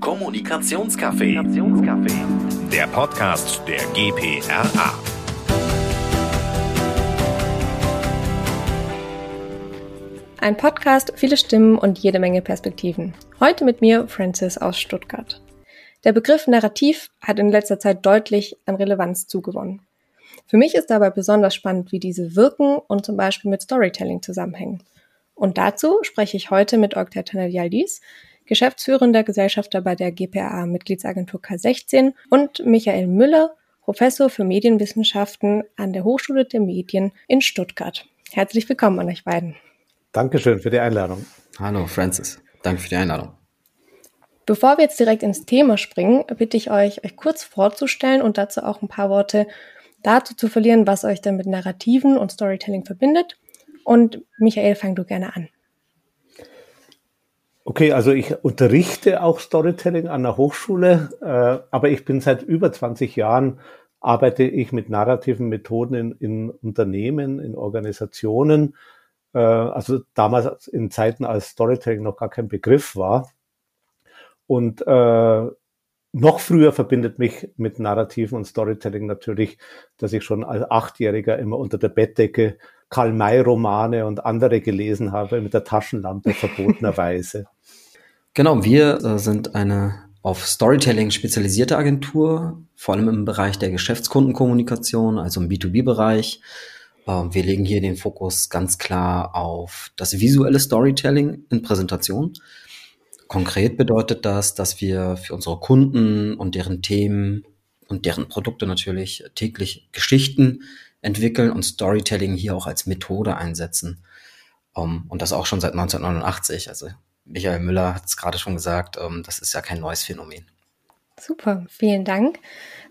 Kommunikationscafé. Der Podcast der GPRA. Ein Podcast, viele Stimmen und jede Menge Perspektiven. Heute mit mir Francis aus Stuttgart. Der Begriff Narrativ hat in letzter Zeit deutlich an Relevanz zugewonnen. Für mich ist dabei besonders spannend, wie diese wirken und zum Beispiel mit Storytelling zusammenhängen. Und dazu spreche ich heute mit Oktay Tanadialdis, geschäftsführender Gesellschafter bei der GPA Mitgliedsagentur K16 und Michael Müller, Professor für Medienwissenschaften an der Hochschule der Medien in Stuttgart. Herzlich willkommen an euch beiden. Dankeschön für die Einladung. Hallo Francis, danke für die Einladung. Bevor wir jetzt direkt ins Thema springen, bitte ich euch, euch kurz vorzustellen und dazu auch ein paar Worte dazu zu verlieren, was euch denn mit Narrativen und Storytelling verbindet. Und Michael, fang du gerne an. Okay, also ich unterrichte auch Storytelling an der Hochschule, äh, aber ich bin seit über 20 Jahren arbeite ich mit narrativen Methoden in, in Unternehmen, in Organisationen. Äh, also damals in Zeiten, als Storytelling noch gar kein Begriff war. Und äh, noch früher verbindet mich mit Narrativen und Storytelling natürlich, dass ich schon als Achtjähriger immer unter der Bettdecke Karl-May-Romane und andere gelesen habe mit der Taschenlampe verbotenerweise. Genau, wir äh, sind eine auf Storytelling spezialisierte Agentur, vor allem im Bereich der Geschäftskundenkommunikation, also im B2B-Bereich. Äh, wir legen hier den Fokus ganz klar auf das visuelle Storytelling in Präsentation. Konkret bedeutet das, dass wir für unsere Kunden und deren Themen und deren Produkte natürlich täglich Geschichten entwickeln und Storytelling hier auch als Methode einsetzen. Um, und das auch schon seit 1989. Also Michael Müller hat es gerade schon gesagt, ähm, das ist ja kein neues Phänomen. Super, vielen Dank.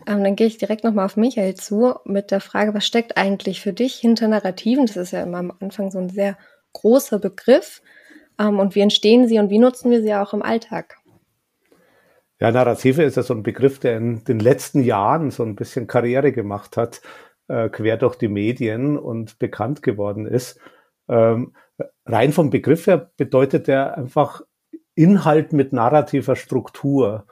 Ähm, dann gehe ich direkt nochmal auf Michael zu mit der Frage, was steckt eigentlich für dich hinter Narrativen? Das ist ja immer am Anfang so ein sehr großer Begriff. Ähm, und wie entstehen sie und wie nutzen wir sie auch im Alltag? Ja, Narrative ist ja so ein Begriff, der in den letzten Jahren so ein bisschen Karriere gemacht hat, äh, quer durch die Medien und bekannt geworden ist. Ähm, rein vom Begriff her bedeutet er einfach Inhalt mit narrativer Struktur.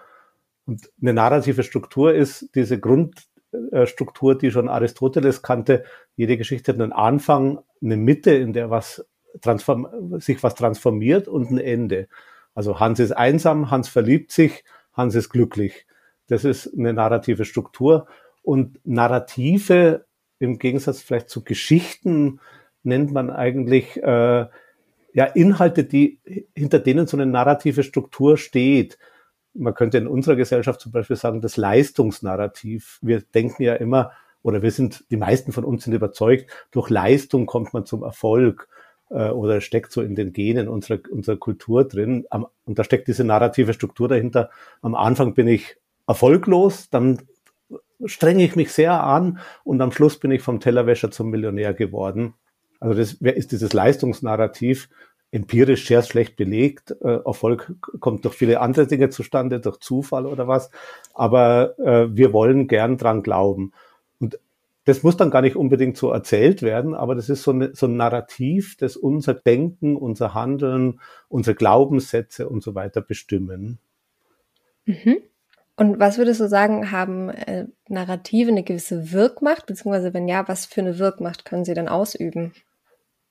Und eine narrative Struktur ist diese Grundstruktur, die schon Aristoteles kannte. Jede Geschichte hat einen Anfang, eine Mitte, in der was sich was transformiert und ein Ende. Also Hans ist einsam, Hans verliebt sich, Hans ist glücklich. Das ist eine narrative Struktur. Und Narrative im Gegensatz vielleicht zu Geschichten nennt man eigentlich äh, ja Inhalte, die hinter denen so eine narrative Struktur steht. Man könnte in unserer Gesellschaft zum Beispiel sagen, das Leistungsnarrativ. Wir denken ja immer, oder wir sind, die meisten von uns sind überzeugt, durch Leistung kommt man zum Erfolg äh, oder steckt so in den Genen unserer, unserer Kultur drin. Am, und da steckt diese narrative Struktur dahinter. Am Anfang bin ich erfolglos, dann strenge ich mich sehr an und am Schluss bin ich vom Tellerwäscher zum Millionär geworden. Also das ist dieses Leistungsnarrativ empirisch sehr schlecht belegt. Äh, Erfolg kommt durch viele andere Dinge zustande, durch Zufall oder was. Aber äh, wir wollen gern dran glauben. Und das muss dann gar nicht unbedingt so erzählt werden, aber das ist so, eine, so ein Narrativ, das unser Denken, unser Handeln, unsere Glaubenssätze und so weiter bestimmen. Mhm. Und was würdest du sagen, haben äh, Narrative eine gewisse Wirkmacht, beziehungsweise wenn ja, was für eine Wirkmacht können sie denn ausüben?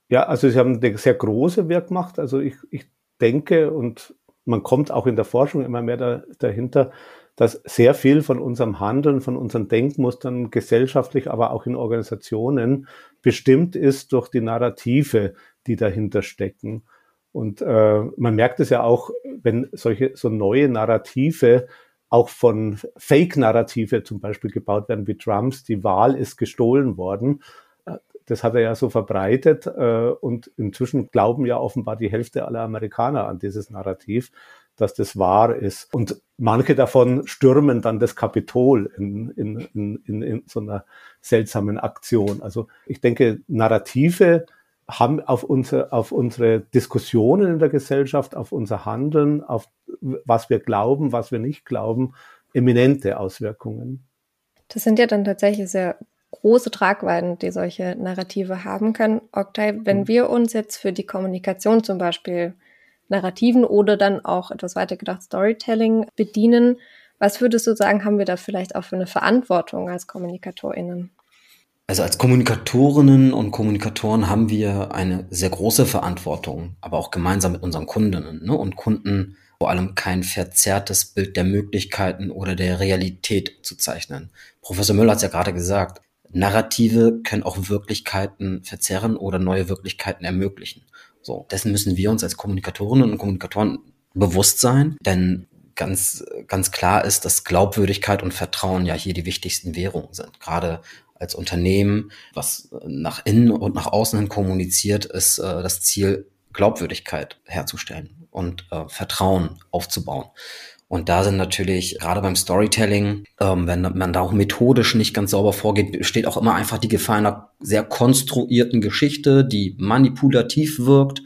Ja, also sie haben eine sehr große Wirkmacht. Also ich, ich denke und man kommt auch in der Forschung immer mehr da, dahinter, dass sehr viel von unserem Handeln, von unseren Denkmustern gesellschaftlich, aber auch in Organisationen bestimmt ist durch die Narrative, die dahinter stecken. Und äh, man merkt es ja auch, wenn solche so neue Narrative auch von Fake-Narrative zum Beispiel gebaut werden, wie Trumps, die Wahl ist gestohlen worden. Das hat er ja so verbreitet äh, und inzwischen glauben ja offenbar die Hälfte aller Amerikaner an dieses Narrativ, dass das wahr ist. Und manche davon stürmen dann das Kapitol in, in, in, in, in so einer seltsamen Aktion. Also ich denke, Narrative haben auf unsere, auf unsere Diskussionen in der Gesellschaft, auf unser Handeln, auf was wir glauben, was wir nicht glauben, eminente Auswirkungen. Das sind ja dann tatsächlich sehr große Tragweiten, die solche Narrative haben können. Oktay, wenn mhm. wir uns jetzt für die Kommunikation zum Beispiel Narrativen oder dann auch etwas weiter gedacht Storytelling bedienen. Was würdest du sagen, haben wir da vielleicht auch für eine Verantwortung als KommunikatorInnen? Also als Kommunikatorinnen und Kommunikatoren haben wir eine sehr große Verantwortung, aber auch gemeinsam mit unseren Kundinnen ne? und Kunden vor allem kein verzerrtes Bild der Möglichkeiten oder der Realität zu zeichnen. Professor Müller hat es ja gerade gesagt, Narrative können auch Wirklichkeiten verzerren oder neue Wirklichkeiten ermöglichen. So, dessen müssen wir uns als Kommunikatorinnen und Kommunikatoren bewusst sein, denn ganz, ganz klar ist, dass Glaubwürdigkeit und Vertrauen ja hier die wichtigsten Währungen sind. Gerade als Unternehmen, was nach innen und nach außen hin kommuniziert, ist äh, das Ziel, Glaubwürdigkeit herzustellen und äh, Vertrauen aufzubauen. Und da sind natürlich gerade beim Storytelling, ähm, wenn man da auch methodisch nicht ganz sauber vorgeht, besteht auch immer einfach die Gefahr einer sehr konstruierten Geschichte, die manipulativ wirkt.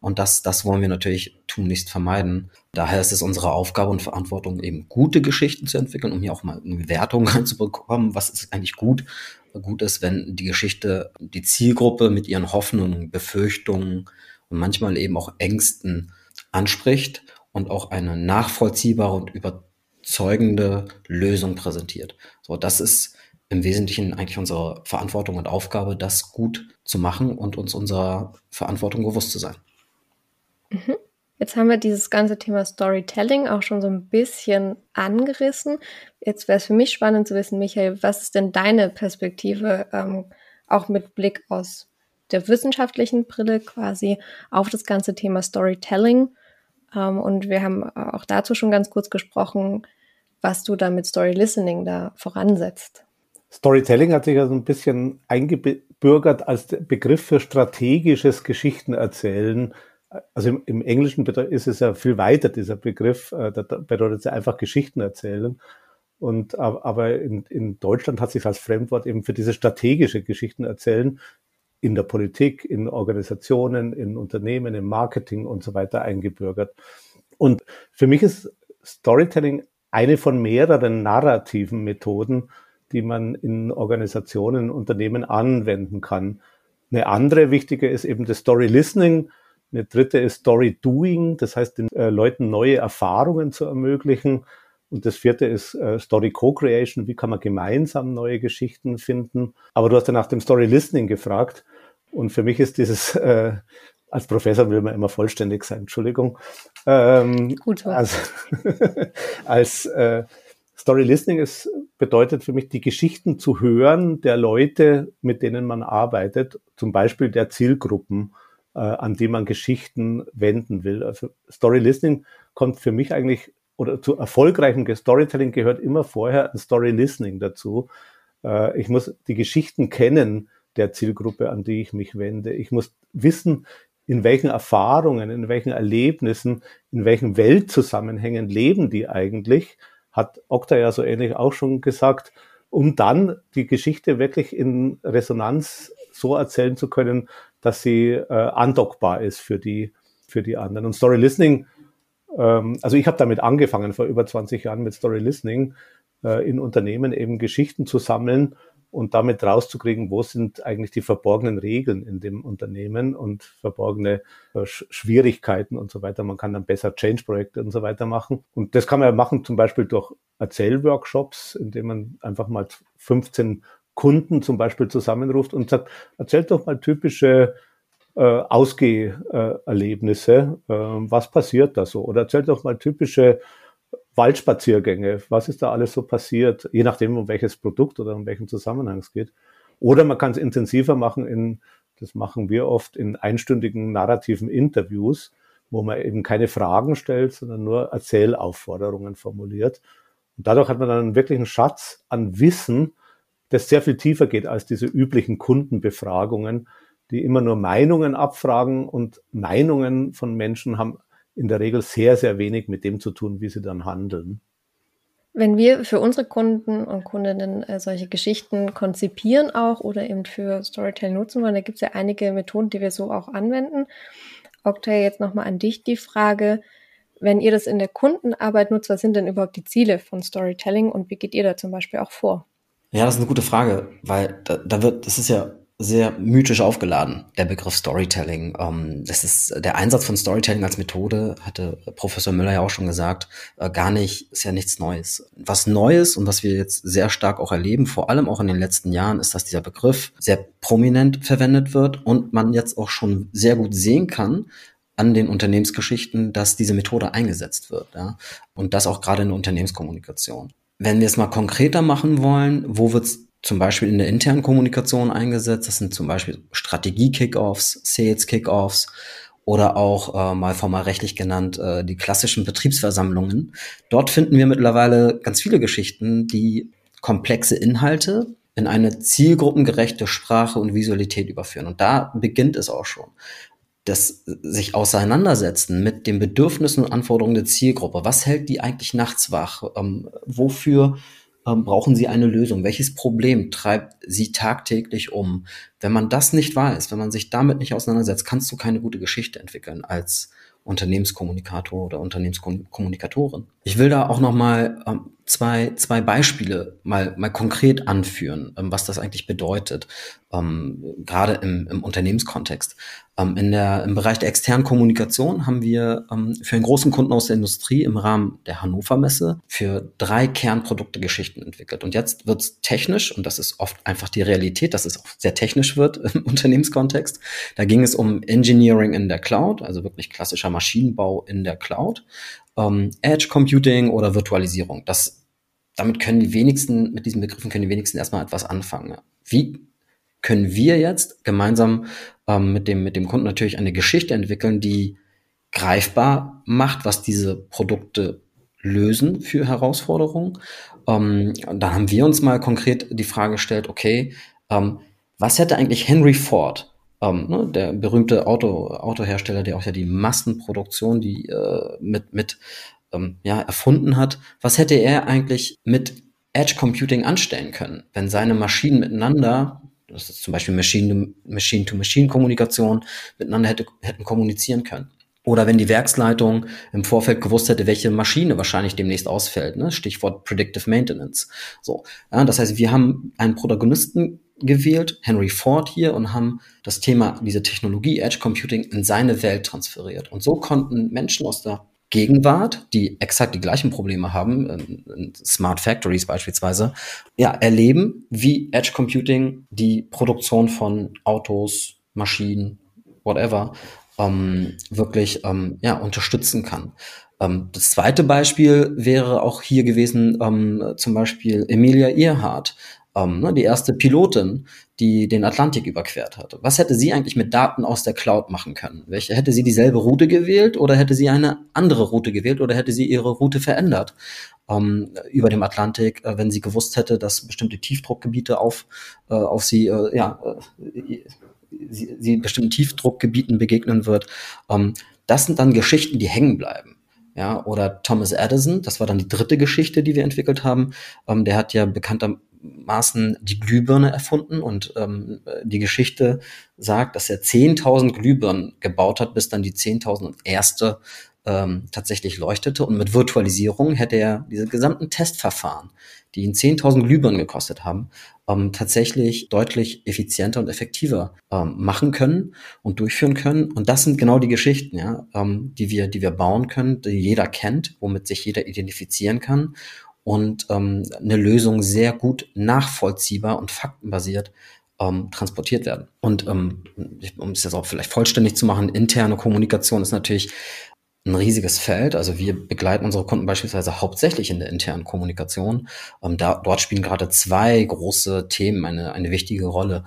Und das, das wollen wir natürlich tunlichst vermeiden. Daher ist es unsere Aufgabe und Verantwortung, eben gute Geschichten zu entwickeln, um hier auch mal eine Wertung reinzubekommen, was ist eigentlich gut. Gut ist, wenn die Geschichte die Zielgruppe mit ihren Hoffnungen, Befürchtungen und manchmal eben auch Ängsten anspricht und auch eine nachvollziehbare und überzeugende Lösung präsentiert. So, das ist im Wesentlichen eigentlich unsere Verantwortung und Aufgabe, das gut zu machen und uns unserer Verantwortung bewusst zu sein. Mhm. Jetzt haben wir dieses ganze Thema Storytelling auch schon so ein bisschen angerissen. Jetzt wäre es für mich spannend zu wissen, Michael, was ist denn deine Perspektive, ähm, auch mit Blick aus der wissenschaftlichen Brille quasi auf das ganze Thema Storytelling? Ähm, und wir haben auch dazu schon ganz kurz gesprochen, was du da mit Story Listening da voransetzt. Storytelling hat sich ja so ein bisschen eingebürgert als Begriff für strategisches Geschichtenerzählen also im, im, Englischen ist es ja viel weiter, dieser Begriff, äh, da bedeutet es ja einfach Geschichten erzählen. Und, aber in, in Deutschland hat sich als Fremdwort eben für diese strategische Geschichten erzählen in der Politik, in Organisationen, in Unternehmen, im Marketing und so weiter eingebürgert. Und für mich ist Storytelling eine von mehreren narrativen Methoden, die man in Organisationen, Unternehmen anwenden kann. Eine andere wichtige ist eben das Story Listening, eine dritte ist Story Doing, das heißt, den äh, Leuten neue Erfahrungen zu ermöglichen. Und das vierte ist äh, Story Co-Creation, wie kann man gemeinsam neue Geschichten finden. Aber du hast ja nach dem Story Listening gefragt. Und für mich ist dieses, äh, als Professor will man immer vollständig sein, Entschuldigung. Ähm, Gut. So. Also, als äh, Story Listening ist, bedeutet für mich, die Geschichten zu hören der Leute, mit denen man arbeitet, zum Beispiel der Zielgruppen äh, an die man Geschichten wenden will. Also Story Listening kommt für mich eigentlich oder zu erfolgreichem Storytelling gehört immer vorher ein Story Listening dazu. Äh, ich muss die Geschichten kennen der Zielgruppe, an die ich mich wende. Ich muss wissen, in welchen Erfahrungen, in welchen Erlebnissen, in welchen Weltzusammenhängen leben die eigentlich, hat Okta ja so ähnlich auch schon gesagt, um dann die Geschichte wirklich in Resonanz so erzählen zu können, dass sie äh, andockbar ist für die, für die anderen. Und Story Listening, ähm, also ich habe damit angefangen vor über 20 Jahren mit Story Listening äh, in Unternehmen eben Geschichten zu sammeln und damit rauszukriegen, wo sind eigentlich die verborgenen Regeln in dem Unternehmen und verborgene äh, Schwierigkeiten und so weiter. Man kann dann besser Change-Projekte und so weiter machen. Und das kann man ja machen, zum Beispiel durch Erzählworkshops, indem man einfach mal 15 Kunden zum Beispiel zusammenruft und sagt, erzählt doch mal typische äh, Ausgeherlebnisse, äh, was passiert da so? Oder erzählt doch mal typische Waldspaziergänge, was ist da alles so passiert, je nachdem, um welches Produkt oder um welchen Zusammenhang es geht. Oder man kann es intensiver machen in, das machen wir oft in einstündigen narrativen Interviews, wo man eben keine Fragen stellt, sondern nur Erzählaufforderungen formuliert. Und dadurch hat man dann einen Schatz an Wissen, das sehr viel tiefer geht als diese üblichen Kundenbefragungen, die immer nur Meinungen abfragen und Meinungen von Menschen haben in der Regel sehr, sehr wenig mit dem zu tun, wie sie dann handeln. Wenn wir für unsere Kunden und Kundinnen äh, solche Geschichten konzipieren auch oder eben für Storytelling nutzen wollen, da gibt es ja einige Methoden, die wir so auch anwenden. Oktay, jetzt nochmal an dich die Frage, wenn ihr das in der Kundenarbeit nutzt, was sind denn überhaupt die Ziele von Storytelling und wie geht ihr da zum Beispiel auch vor? Ja, das ist eine gute Frage, weil da, da wird, das ist ja sehr mythisch aufgeladen, der Begriff Storytelling. Ähm, das ist der Einsatz von Storytelling als Methode, hatte Professor Müller ja auch schon gesagt, äh, gar nicht, ist ja nichts Neues. Was Neues und was wir jetzt sehr stark auch erleben, vor allem auch in den letzten Jahren, ist, dass dieser Begriff sehr prominent verwendet wird und man jetzt auch schon sehr gut sehen kann, an den Unternehmensgeschichten, dass diese Methode eingesetzt wird. Ja? Und das auch gerade in der Unternehmenskommunikation. Wenn wir es mal konkreter machen wollen, wo wird es zum Beispiel in der internen Kommunikation eingesetzt? Das sind zum Beispiel Strategie-Kickoffs, Sales-Kickoffs oder auch äh, mal formal rechtlich genannt äh, die klassischen Betriebsversammlungen. Dort finden wir mittlerweile ganz viele Geschichten, die komplexe Inhalte in eine zielgruppengerechte Sprache und Visualität überführen. Und da beginnt es auch schon das sich auseinandersetzen mit den Bedürfnissen und Anforderungen der Zielgruppe. Was hält die eigentlich nachts wach? Ähm, wofür ähm, brauchen sie eine Lösung? Welches Problem treibt sie tagtäglich um? Wenn man das nicht weiß, wenn man sich damit nicht auseinandersetzt, kannst du keine gute Geschichte entwickeln als Unternehmenskommunikator oder Unternehmenskommunikatorin. Ich will da auch noch mal ähm, zwei, zwei Beispiele mal, mal konkret anführen, ähm, was das eigentlich bedeutet, ähm, gerade im, im Unternehmenskontext. Ähm, in der, Im Bereich der externen Kommunikation haben wir ähm, für einen großen Kunden aus der Industrie im Rahmen der Hannover Messe für drei Kernprodukte Geschichten entwickelt. Und jetzt wird's technisch, und das ist oft einfach die Realität, dass es auch sehr technisch wird im Unternehmenskontext. Da ging es um Engineering in der Cloud, also wirklich klassischer Maschinenbau in der Cloud ähm, Edge Computing oder Virtualisierung. Das, damit können die wenigsten, mit diesen Begriffen können die wenigsten erstmal etwas anfangen. Wie können wir jetzt gemeinsam ähm, mit, dem, mit dem Kunden natürlich eine Geschichte entwickeln, die greifbar macht, was diese Produkte lösen für Herausforderungen. Ähm, dann haben wir uns mal konkret die Frage gestellt, okay, ähm, was hätte eigentlich Henry Ford ähm, ne, der berühmte Auto, Autohersteller, der auch ja die Massenproduktion, die äh, mit, mit ähm, ja, erfunden hat, was hätte er eigentlich mit Edge Computing anstellen können, wenn seine Maschinen miteinander, das ist zum Beispiel Machine-to-Machine-Kommunikation, miteinander hätte, hätten kommunizieren können. Oder wenn die Werksleitung im Vorfeld gewusst hätte, welche Maschine wahrscheinlich demnächst ausfällt, ne? Stichwort Predictive Maintenance. So, ja, das heißt, wir haben einen Protagonisten gewählt, Henry Ford hier, und haben das Thema, diese Technologie Edge Computing in seine Welt transferiert. Und so konnten Menschen aus der Gegenwart, die exakt die gleichen Probleme haben, in Smart Factories beispielsweise, ja, erleben, wie Edge Computing die Produktion von Autos, Maschinen, whatever, ähm, wirklich ähm, ja, unterstützen kann. Ähm, das zweite Beispiel wäre auch hier gewesen, ähm, zum Beispiel Emilia Earhart, ähm, ne, die erste Pilotin, die den Atlantik überquert hat. Was hätte sie eigentlich mit Daten aus der Cloud machen können? Welche hätte sie dieselbe Route gewählt oder hätte sie eine andere Route gewählt oder hätte sie ihre Route verändert ähm, über dem Atlantik, äh, wenn sie gewusst hätte, dass bestimmte Tiefdruckgebiete auf äh, auf sie äh, ja äh, sie, sie bestimmten Tiefdruckgebieten begegnen wird. Ähm, das sind dann Geschichten, die hängen bleiben ja, oder Thomas Edison, das war dann die dritte Geschichte, die wir entwickelt haben. Ähm, der hat ja bekannter, Maßen die Glühbirne erfunden und ähm, die Geschichte sagt, dass er 10.000 Glühbirnen gebaut hat, bis dann die 10.000 erste ähm, tatsächlich leuchtete. Und mit Virtualisierung hätte er diese gesamten Testverfahren, die ihn 10.000 Glühbirnen gekostet haben, ähm, tatsächlich deutlich effizienter und effektiver ähm, machen können und durchführen können. Und das sind genau die Geschichten, ja, ähm, die wir, die wir bauen können, die jeder kennt, womit sich jeder identifizieren kann und ähm, eine Lösung sehr gut nachvollziehbar und faktenbasiert ähm, transportiert werden. Und ähm, um es jetzt auch vielleicht vollständig zu machen, interne Kommunikation ist natürlich ein riesiges Feld. Also wir begleiten unsere Kunden beispielsweise hauptsächlich in der internen Kommunikation. Ähm, da, dort spielen gerade zwei große Themen eine, eine wichtige Rolle.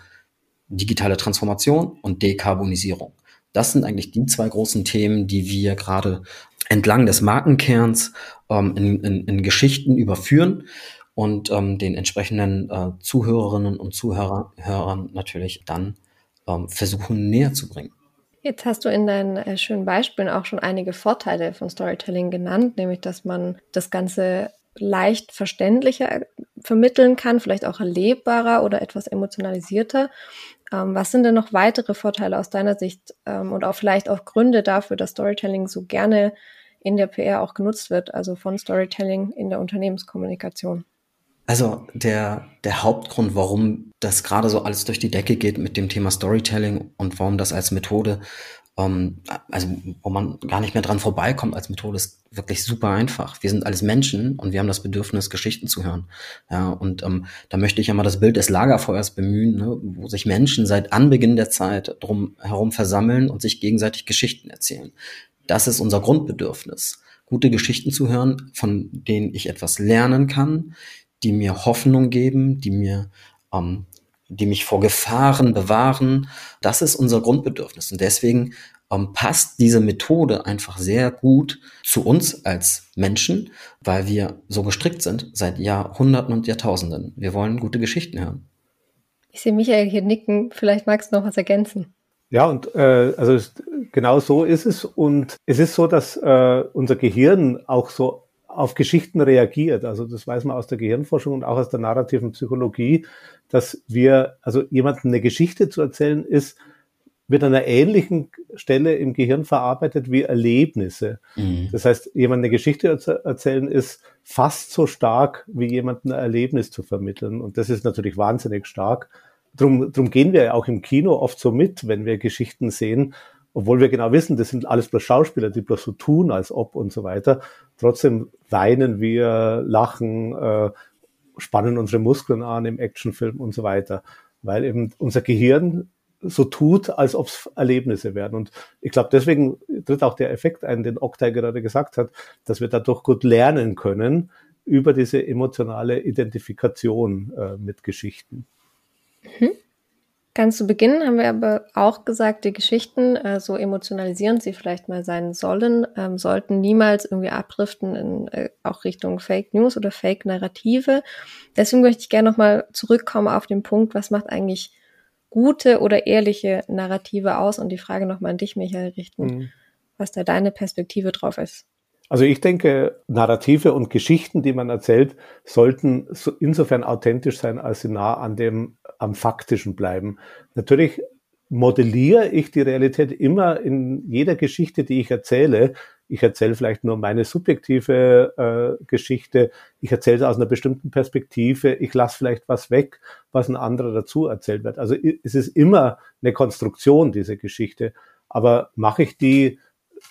Digitale Transformation und Dekarbonisierung. Das sind eigentlich die zwei großen Themen, die wir gerade entlang des Markenkerns ähm, in, in, in Geschichten überführen und ähm, den entsprechenden äh, Zuhörerinnen und Zuhörern natürlich dann ähm, versuchen näher zu bringen. Jetzt hast du in deinen äh, schönen Beispielen auch schon einige Vorteile von Storytelling genannt, nämlich dass man das Ganze leicht verständlicher vermitteln kann, vielleicht auch erlebbarer oder etwas emotionalisierter. Ähm, was sind denn noch weitere Vorteile aus deiner Sicht ähm, und auch vielleicht auch Gründe dafür, dass Storytelling so gerne in der PR auch genutzt wird, also von Storytelling in der Unternehmenskommunikation? Also der, der Hauptgrund, warum das gerade so alles durch die Decke geht mit dem Thema Storytelling und warum das als Methode, ähm, also wo man gar nicht mehr dran vorbeikommt als Methode, ist wirklich super einfach. Wir sind alles Menschen und wir haben das Bedürfnis, Geschichten zu hören. Ja, und ähm, da möchte ich ja mal das Bild des Lagerfeuers bemühen, ne, wo sich Menschen seit Anbeginn der Zeit drum herum versammeln und sich gegenseitig Geschichten erzählen. Das ist unser Grundbedürfnis gute Geschichten zu hören, von denen ich etwas lernen kann, die mir Hoffnung geben, die mir, ähm, die mich vor Gefahren bewahren. Das ist unser Grundbedürfnis. Und deswegen ähm, passt diese Methode einfach sehr gut zu uns als Menschen, weil wir so gestrickt sind seit Jahrhunderten und Jahrtausenden. Wir wollen gute Geschichten hören. Ich sehe Michael hier nicken. Vielleicht magst du noch was ergänzen. Ja, und äh, also genau so ist es. Und es ist so, dass äh, unser Gehirn auch so auf Geschichten reagiert. Also das weiß man aus der Gehirnforschung und auch aus der narrativen Psychologie, dass wir, also jemandem eine Geschichte zu erzählen ist, wird an einer ähnlichen Stelle im Gehirn verarbeitet wie Erlebnisse. Mhm. Das heißt, jemand eine Geschichte zu erzählen ist fast so stark wie jemandem ein Erlebnis zu vermitteln. Und das ist natürlich wahnsinnig stark. Drum, drum gehen wir ja auch im Kino oft so mit, wenn wir Geschichten sehen, obwohl wir genau wissen, das sind alles bloß Schauspieler, die bloß so tun, als ob und so weiter. Trotzdem weinen wir, lachen, äh, spannen unsere Muskeln an im Actionfilm und so weiter, weil eben unser Gehirn so tut, als ob es Erlebnisse werden. Und ich glaube, deswegen tritt auch der Effekt ein, den Oktay gerade gesagt hat, dass wir dadurch gut lernen können über diese emotionale Identifikation äh, mit Geschichten. Mhm. Ganz zu Beginn haben wir aber auch gesagt, die Geschichten, äh, so emotionalisierend sie vielleicht mal sein sollen, ähm, sollten niemals irgendwie abdriften in äh, auch Richtung Fake News oder Fake Narrative. Deswegen möchte ich gerne nochmal zurückkommen auf den Punkt, was macht eigentlich gute oder ehrliche Narrative aus und die Frage nochmal an dich, Michael, richten, mhm. was da deine Perspektive drauf ist. Also ich denke, Narrative und Geschichten, die man erzählt, sollten so insofern authentisch sein, als sie nah an dem, am Faktischen bleiben. Natürlich modelliere ich die Realität immer in jeder Geschichte, die ich erzähle. Ich erzähle vielleicht nur meine subjektive äh, Geschichte. Ich erzähle es aus einer bestimmten Perspektive. Ich lasse vielleicht was weg, was ein anderer dazu erzählt wird. Also es ist immer eine Konstruktion, diese Geschichte. Aber mache ich die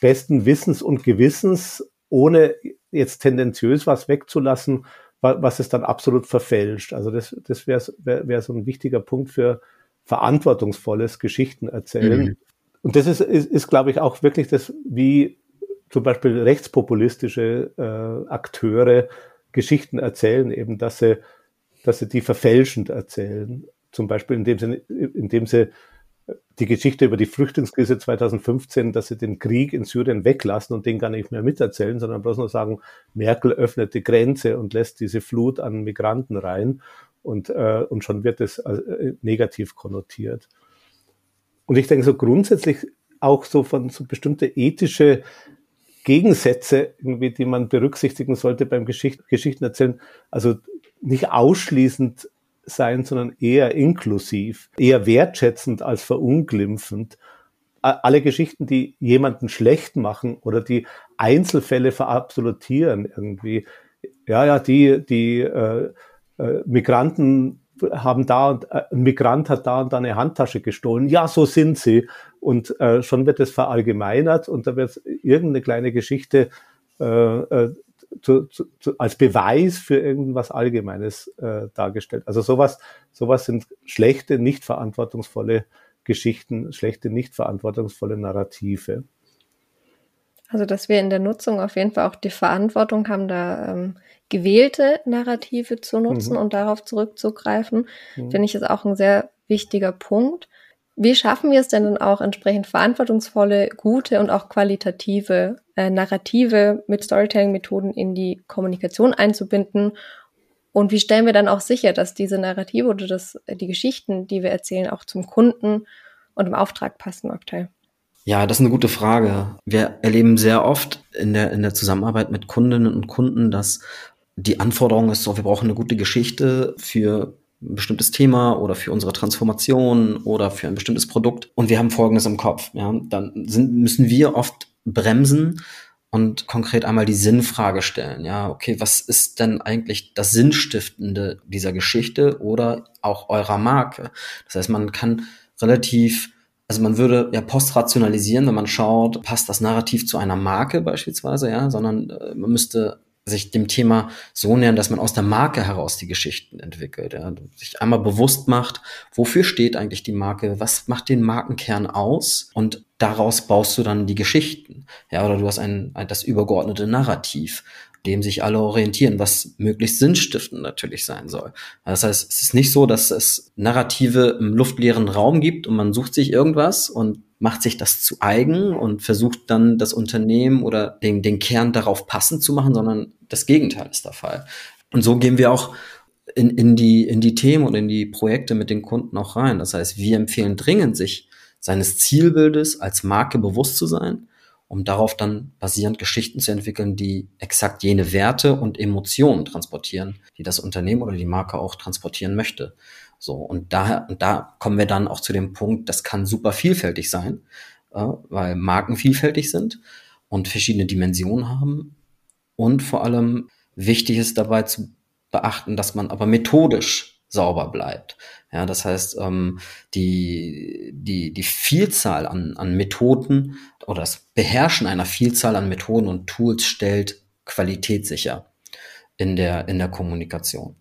besten Wissens und Gewissens, ohne jetzt tendenziös was wegzulassen, was es dann absolut verfälscht. Also das, das wäre wär, wär so ein wichtiger Punkt für verantwortungsvolles Geschichten erzählen. Mhm. Und das ist, ist, ist glaube ich, auch wirklich das, wie zum Beispiel rechtspopulistische äh, Akteure Geschichten erzählen, eben, dass sie, dass sie die verfälschend erzählen. Zum Beispiel, indem sie, indem sie die Geschichte über die Flüchtlingskrise 2015, dass sie den Krieg in Syrien weglassen und den gar nicht mehr miterzählen, sondern bloß nur sagen, Merkel öffnet die Grenze und lässt diese Flut an Migranten rein und, äh, und schon wird es äh, negativ konnotiert. Und ich denke so grundsätzlich auch so von so bestimmte ethische Gegensätze, irgendwie, die man berücksichtigen sollte beim Geschicht Geschichten erzählen. Also nicht ausschließend sein, sondern eher inklusiv, eher wertschätzend als verunglimpfend. Alle Geschichten, die jemanden schlecht machen oder die Einzelfälle verabsolutieren irgendwie. Ja, ja, die, die äh, äh, Migranten haben da und äh, ein Migrant hat da und da eine Handtasche gestohlen. Ja, so sind sie. Und äh, schon wird es verallgemeinert und da wird irgendeine kleine Geschichte äh, äh zu, zu, zu, als Beweis für irgendwas Allgemeines äh, dargestellt. Also sowas, sowas sind schlechte, nicht verantwortungsvolle Geschichten, schlechte, nicht verantwortungsvolle Narrative. Also, dass wir in der Nutzung auf jeden Fall auch die Verantwortung haben, da ähm, gewählte Narrative zu nutzen mhm. und darauf zurückzugreifen, mhm. finde ich ist auch ein sehr wichtiger Punkt. Wie schaffen wir es denn dann auch entsprechend verantwortungsvolle, gute und auch qualitative äh, Narrative mit Storytelling-Methoden in die Kommunikation einzubinden? Und wie stellen wir dann auch sicher, dass diese Narrative oder das, die Geschichten, die wir erzählen, auch zum Kunden und im Auftrag passen, Octave? Ja, das ist eine gute Frage. Wir erleben sehr oft in der, in der Zusammenarbeit mit Kundinnen und Kunden, dass die Anforderung ist so, wir brauchen eine gute Geschichte für ein bestimmtes Thema oder für unsere Transformation oder für ein bestimmtes Produkt und wir haben Folgendes im Kopf. Ja, dann sind, müssen wir oft bremsen und konkret einmal die Sinnfrage stellen. Ja, okay, was ist denn eigentlich das Sinnstiftende dieser Geschichte oder auch eurer Marke? Das heißt, man kann relativ also man würde ja postrationalisieren, wenn man schaut, passt das Narrativ zu einer Marke beispielsweise, ja, sondern äh, man müsste sich dem Thema so nähern, dass man aus der Marke heraus die Geschichten entwickelt, ja, sich einmal bewusst macht, wofür steht eigentlich die Marke, was macht den Markenkern aus und daraus baust du dann die Geschichten, ja, oder du hast ein, ein das übergeordnete Narrativ dem sich alle orientieren, was möglichst sinnstiftend natürlich sein soll. Das heißt, es ist nicht so, dass es Narrative im luftleeren Raum gibt und man sucht sich irgendwas und macht sich das zu eigen und versucht dann das Unternehmen oder den, den Kern darauf passend zu machen, sondern das Gegenteil ist der Fall. Und so gehen wir auch in, in, die, in die Themen und in die Projekte mit den Kunden auch rein. Das heißt, wir empfehlen dringend, sich seines Zielbildes als Marke bewusst zu sein um darauf dann basierend Geschichten zu entwickeln, die exakt jene Werte und Emotionen transportieren, die das Unternehmen oder die Marke auch transportieren möchte. So, und daher, und da kommen wir dann auch zu dem Punkt, das kann super vielfältig sein, äh, weil Marken vielfältig sind und verschiedene Dimensionen haben. Und vor allem wichtig ist dabei zu beachten, dass man aber methodisch sauber bleibt. Ja, das heißt, ähm, die, die, die Vielzahl an, an Methoden oder das Beherrschen einer Vielzahl an Methoden und Tools stellt Qualität sicher in der, in der Kommunikation.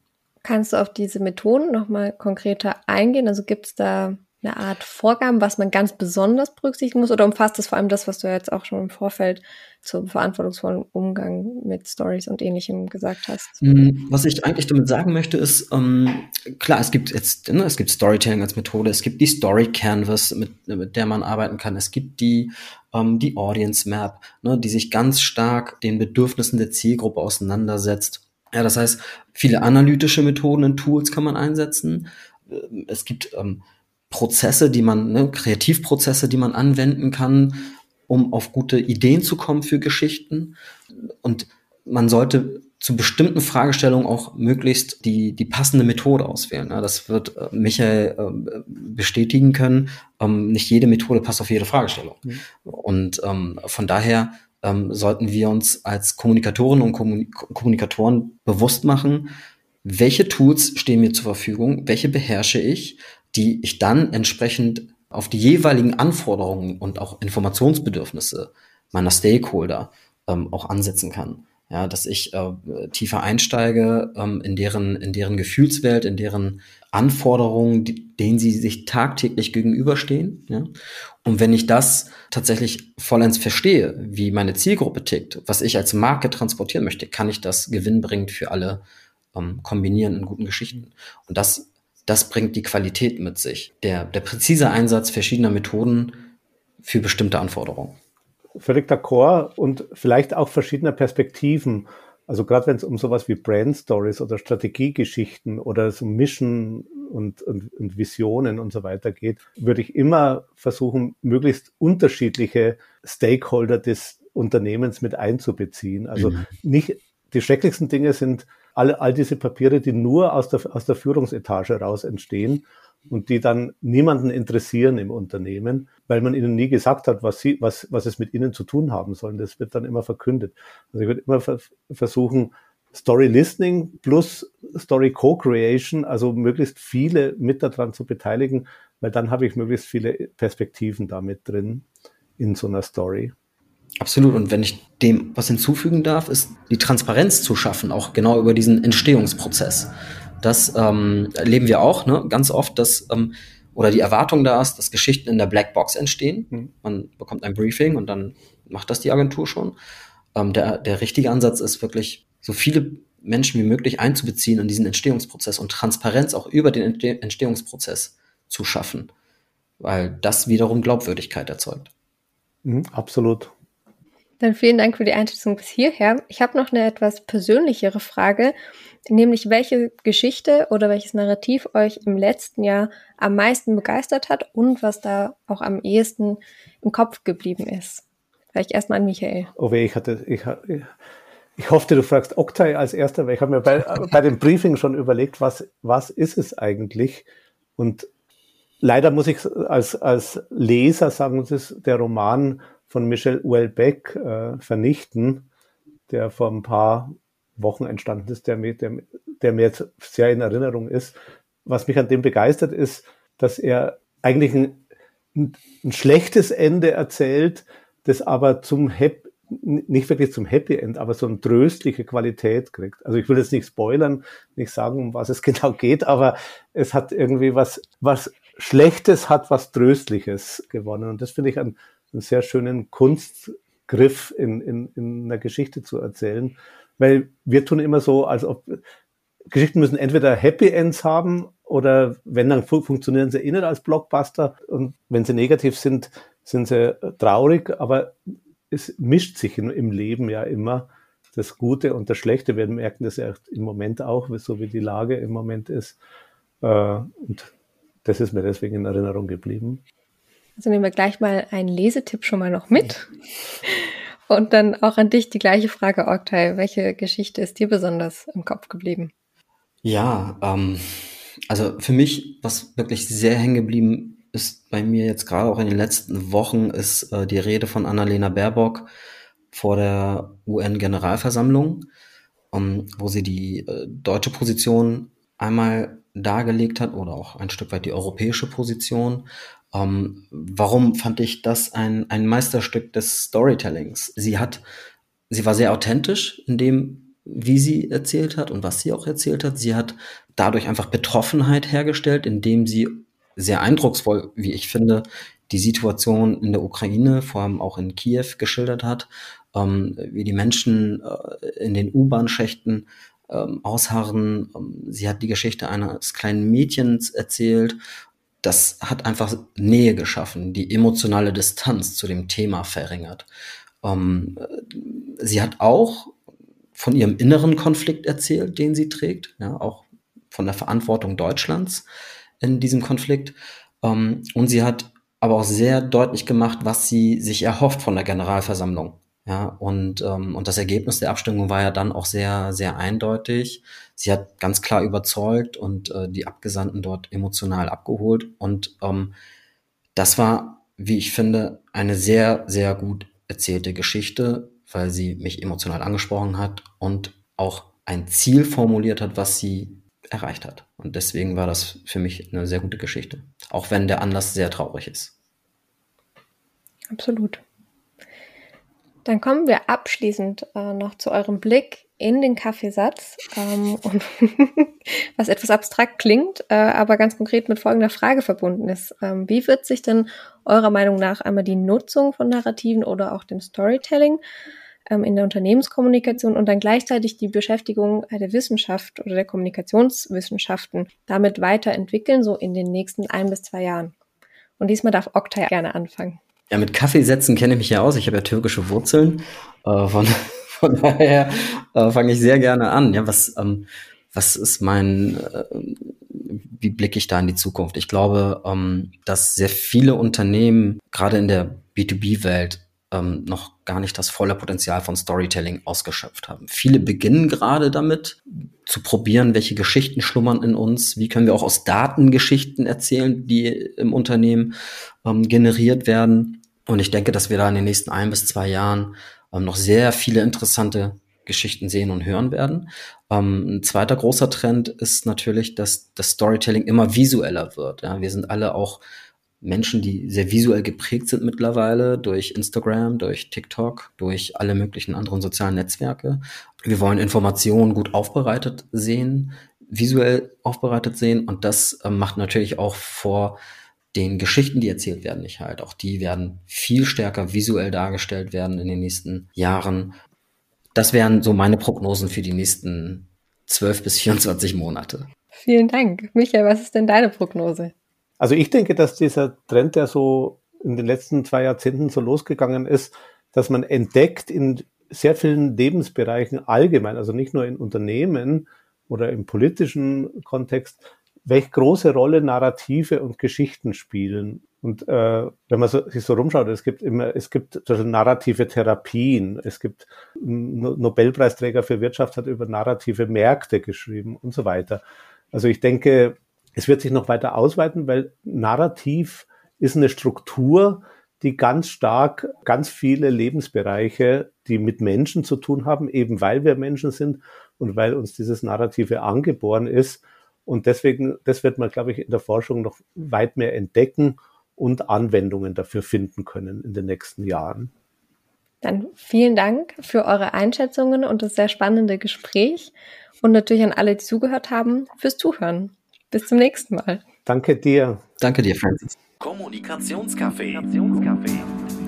Kannst du auf diese Methoden nochmal konkreter eingehen? Also gibt es da eine Art Vorgaben, was man ganz besonders berücksichtigen muss? Oder umfasst das vor allem das, was du jetzt auch schon im Vorfeld zum verantwortungsvollen Umgang mit Stories und ähnlichem gesagt hast? Mm, was ich eigentlich damit sagen möchte, ist, ähm, klar, es gibt jetzt, ne, es gibt Storytelling als Methode, es gibt die Story Canvas, mit, mit der man arbeiten kann, es gibt die, ähm, die Audience Map, ne, die sich ganz stark den Bedürfnissen der Zielgruppe auseinandersetzt. Ja, das heißt, viele analytische Methoden und Tools kann man einsetzen. Es gibt ähm, Prozesse, die man, ne, Kreativprozesse, die man anwenden kann, um auf gute Ideen zu kommen für Geschichten. Und man sollte zu bestimmten Fragestellungen auch möglichst die, die passende Methode auswählen. Ja, das wird äh, Michael äh, bestätigen können. Ähm, nicht jede Methode passt auf jede Fragestellung. Mhm. Und ähm, von daher ähm, sollten wir uns als Kommunikatorinnen und Kommunik Kommunikatoren bewusst machen, welche Tools stehen mir zur Verfügung, welche beherrsche ich die ich dann entsprechend auf die jeweiligen Anforderungen und auch Informationsbedürfnisse meiner Stakeholder ähm, auch ansetzen kann. Ja, dass ich äh, tiefer einsteige ähm, in deren in deren Gefühlswelt, in deren Anforderungen, denen sie sich tagtäglich gegenüberstehen. Ja? Und wenn ich das tatsächlich vollends verstehe, wie meine Zielgruppe tickt, was ich als Marke transportieren möchte, kann ich das gewinnbringend für alle ähm, kombinieren in guten Geschichten. Und das das bringt die Qualität mit sich. Der, der präzise Einsatz verschiedener Methoden für bestimmte Anforderungen. Völlig d'accord und vielleicht auch verschiedener Perspektiven. Also gerade wenn es um sowas wie Brand Stories oder Strategiegeschichten oder so Mission und, und, und Visionen und so weiter geht, würde ich immer versuchen, möglichst unterschiedliche Stakeholder des Unternehmens mit einzubeziehen. Also mhm. nicht die schrecklichsten Dinge sind all, all diese Papiere, die nur aus der, aus der Führungsetage raus entstehen und die dann niemanden interessieren im Unternehmen, weil man ihnen nie gesagt hat, was sie, was, was es mit ihnen zu tun haben soll. Das wird dann immer verkündet. Also ich würde immer versuchen, Story Listening plus Story Co-Creation, also möglichst viele mit daran zu beteiligen, weil dann habe ich möglichst viele Perspektiven damit drin in so einer Story. Absolut. Und wenn ich dem was hinzufügen darf, ist die Transparenz zu schaffen, auch genau über diesen Entstehungsprozess. Das ähm, erleben wir auch ne? ganz oft, dass ähm, oder die Erwartung da ist, dass Geschichten in der Blackbox entstehen. Mhm. Man bekommt ein Briefing und dann macht das die Agentur schon. Ähm, der, der richtige Ansatz ist wirklich, so viele Menschen wie möglich einzubeziehen in diesen Entstehungsprozess und Transparenz auch über den Entstehungsprozess zu schaffen, weil das wiederum Glaubwürdigkeit erzeugt. Mhm, absolut. Dann vielen Dank für die Einschätzung bis hierher. Ich habe noch eine etwas persönlichere Frage, nämlich welche Geschichte oder welches Narrativ euch im letzten Jahr am meisten begeistert hat und was da auch am ehesten im Kopf geblieben ist. Vielleicht erstmal an Michael. Oh ich hatte, ich, ich hoffte, du fragst Oktay als erster, weil ich habe mir bei, bei dem Briefing schon überlegt, was, was ist es eigentlich? Und leider muss ich als, als Leser sagen, das ist der Roman von Michel Houellebecq äh, vernichten, der vor ein paar Wochen entstanden ist, der mir, der, der mir jetzt sehr in Erinnerung ist. Was mich an dem begeistert ist, dass er eigentlich ein, ein, ein schlechtes Ende erzählt, das aber zum Happy, nicht wirklich zum Happy End, aber so eine tröstliche Qualität kriegt. Also ich will jetzt nicht spoilern, nicht sagen, um was es genau geht, aber es hat irgendwie was, was Schlechtes hat was Tröstliches gewonnen. Und das finde ich einen, einen sehr schönen Kunstgriff in, in, in einer Geschichte zu erzählen. Weil wir tun immer so, als ob Geschichten müssen entweder Happy Ends haben oder wenn dann funktionieren sie eh nicht als Blockbuster und wenn sie negativ sind, sind sie traurig, aber es mischt sich in, im Leben ja immer das Gute und das Schlechte. Wir merken das ja im Moment auch, so wie die Lage im Moment ist. Äh, und das ist mir deswegen in Erinnerung geblieben. Also nehmen wir gleich mal einen Lesetipp schon mal noch mit. Und dann auch an dich die gleiche Frage, Oktay. Welche Geschichte ist dir besonders im Kopf geblieben? Ja, ähm, also für mich, was wirklich sehr hängen geblieben ist bei mir jetzt gerade auch in den letzten Wochen, ist äh, die Rede von Annalena Baerbock vor der UN-Generalversammlung, ähm, wo sie die äh, deutsche Position einmal dargelegt hat oder auch ein Stück weit die europäische Position. Ähm, warum fand ich das ein, ein Meisterstück des Storytellings? Sie hat, sie war sehr authentisch in dem, wie sie erzählt hat und was sie auch erzählt hat. Sie hat dadurch einfach Betroffenheit hergestellt, indem sie sehr eindrucksvoll, wie ich finde, die Situation in der Ukraine, vor allem auch in Kiew geschildert hat, ähm, wie die Menschen äh, in den U-Bahn-Schächten ähm, ausharren. Ähm, sie hat die Geschichte eines kleinen Mädchens erzählt. Das hat einfach Nähe geschaffen, die emotionale Distanz zu dem Thema verringert. Ähm, sie hat auch von ihrem inneren Konflikt erzählt, den sie trägt, ja, auch von der Verantwortung Deutschlands in diesem Konflikt. Ähm, und sie hat aber auch sehr deutlich gemacht, was sie sich erhofft von der Generalversammlung. Ja, und, ähm, und das Ergebnis der Abstimmung war ja dann auch sehr, sehr eindeutig. Sie hat ganz klar überzeugt und äh, die Abgesandten dort emotional abgeholt. Und ähm, das war, wie ich finde, eine sehr, sehr gut erzählte Geschichte, weil sie mich emotional angesprochen hat und auch ein Ziel formuliert hat, was sie erreicht hat. Und deswegen war das für mich eine sehr gute Geschichte. Auch wenn der Anlass sehr traurig ist. Absolut. Dann kommen wir abschließend äh, noch zu eurem Blick in den Kaffeesatz, ähm, was etwas abstrakt klingt, äh, aber ganz konkret mit folgender Frage verbunden ist. Ähm, wie wird sich denn eurer Meinung nach einmal die Nutzung von Narrativen oder auch dem Storytelling ähm, in der Unternehmenskommunikation und dann gleichzeitig die Beschäftigung der Wissenschaft oder der Kommunikationswissenschaften damit weiterentwickeln, so in den nächsten ein bis zwei Jahren? Und diesmal darf Oktay gerne anfangen. Ja, mit Kaffeesätzen kenne ich mich ja aus. Ich habe ja türkische Wurzeln. Äh, von, von daher äh, fange ich sehr gerne an. Ja, was, ähm, was ist mein, äh, wie blicke ich da in die Zukunft? Ich glaube, ähm, dass sehr viele Unternehmen, gerade in der B2B-Welt, ähm, noch gar nicht das volle Potenzial von Storytelling ausgeschöpft haben. Viele beginnen gerade damit zu probieren, welche Geschichten schlummern in uns, wie können wir auch aus Daten Geschichten erzählen, die im Unternehmen ähm, generiert werden. Und ich denke, dass wir da in den nächsten ein bis zwei Jahren ähm, noch sehr viele interessante Geschichten sehen und hören werden. Ähm, ein zweiter großer Trend ist natürlich, dass das Storytelling immer visueller wird. Ja, wir sind alle auch Menschen, die sehr visuell geprägt sind mittlerweile durch Instagram, durch TikTok, durch alle möglichen anderen sozialen Netzwerke. Wir wollen Informationen gut aufbereitet sehen, visuell aufbereitet sehen und das äh, macht natürlich auch vor den Geschichten, die erzählt werden, nicht halt. Auch die werden viel stärker visuell dargestellt werden in den nächsten Jahren. Das wären so meine Prognosen für die nächsten 12 bis 24 Monate. Vielen Dank. Michael, was ist denn deine Prognose? Also ich denke, dass dieser Trend, der so in den letzten zwei Jahrzehnten so losgegangen ist, dass man entdeckt in sehr vielen Lebensbereichen allgemein, also nicht nur in Unternehmen oder im politischen Kontext, welche große Rolle Narrative und Geschichten spielen. Und äh, wenn man so, sich so rumschaut, es gibt immer, es gibt narrative Therapien, es gibt Nobelpreisträger für Wirtschaft hat über narrative Märkte geschrieben und so weiter. Also ich denke, es wird sich noch weiter ausweiten, weil Narrativ ist eine Struktur, die ganz stark ganz viele Lebensbereiche, die mit Menschen zu tun haben, eben weil wir Menschen sind und weil uns dieses Narrative angeboren ist. Und deswegen, das wird man, glaube ich, in der Forschung noch weit mehr entdecken und Anwendungen dafür finden können in den nächsten Jahren. Dann vielen Dank für eure Einschätzungen und das sehr spannende Gespräch und natürlich an alle, die zugehört haben, fürs Zuhören. Bis zum nächsten Mal. Danke dir. Danke dir, Francis. Kommunikationscafé.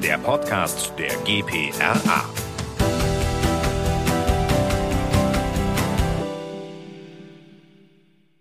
Der Podcast der GPRA.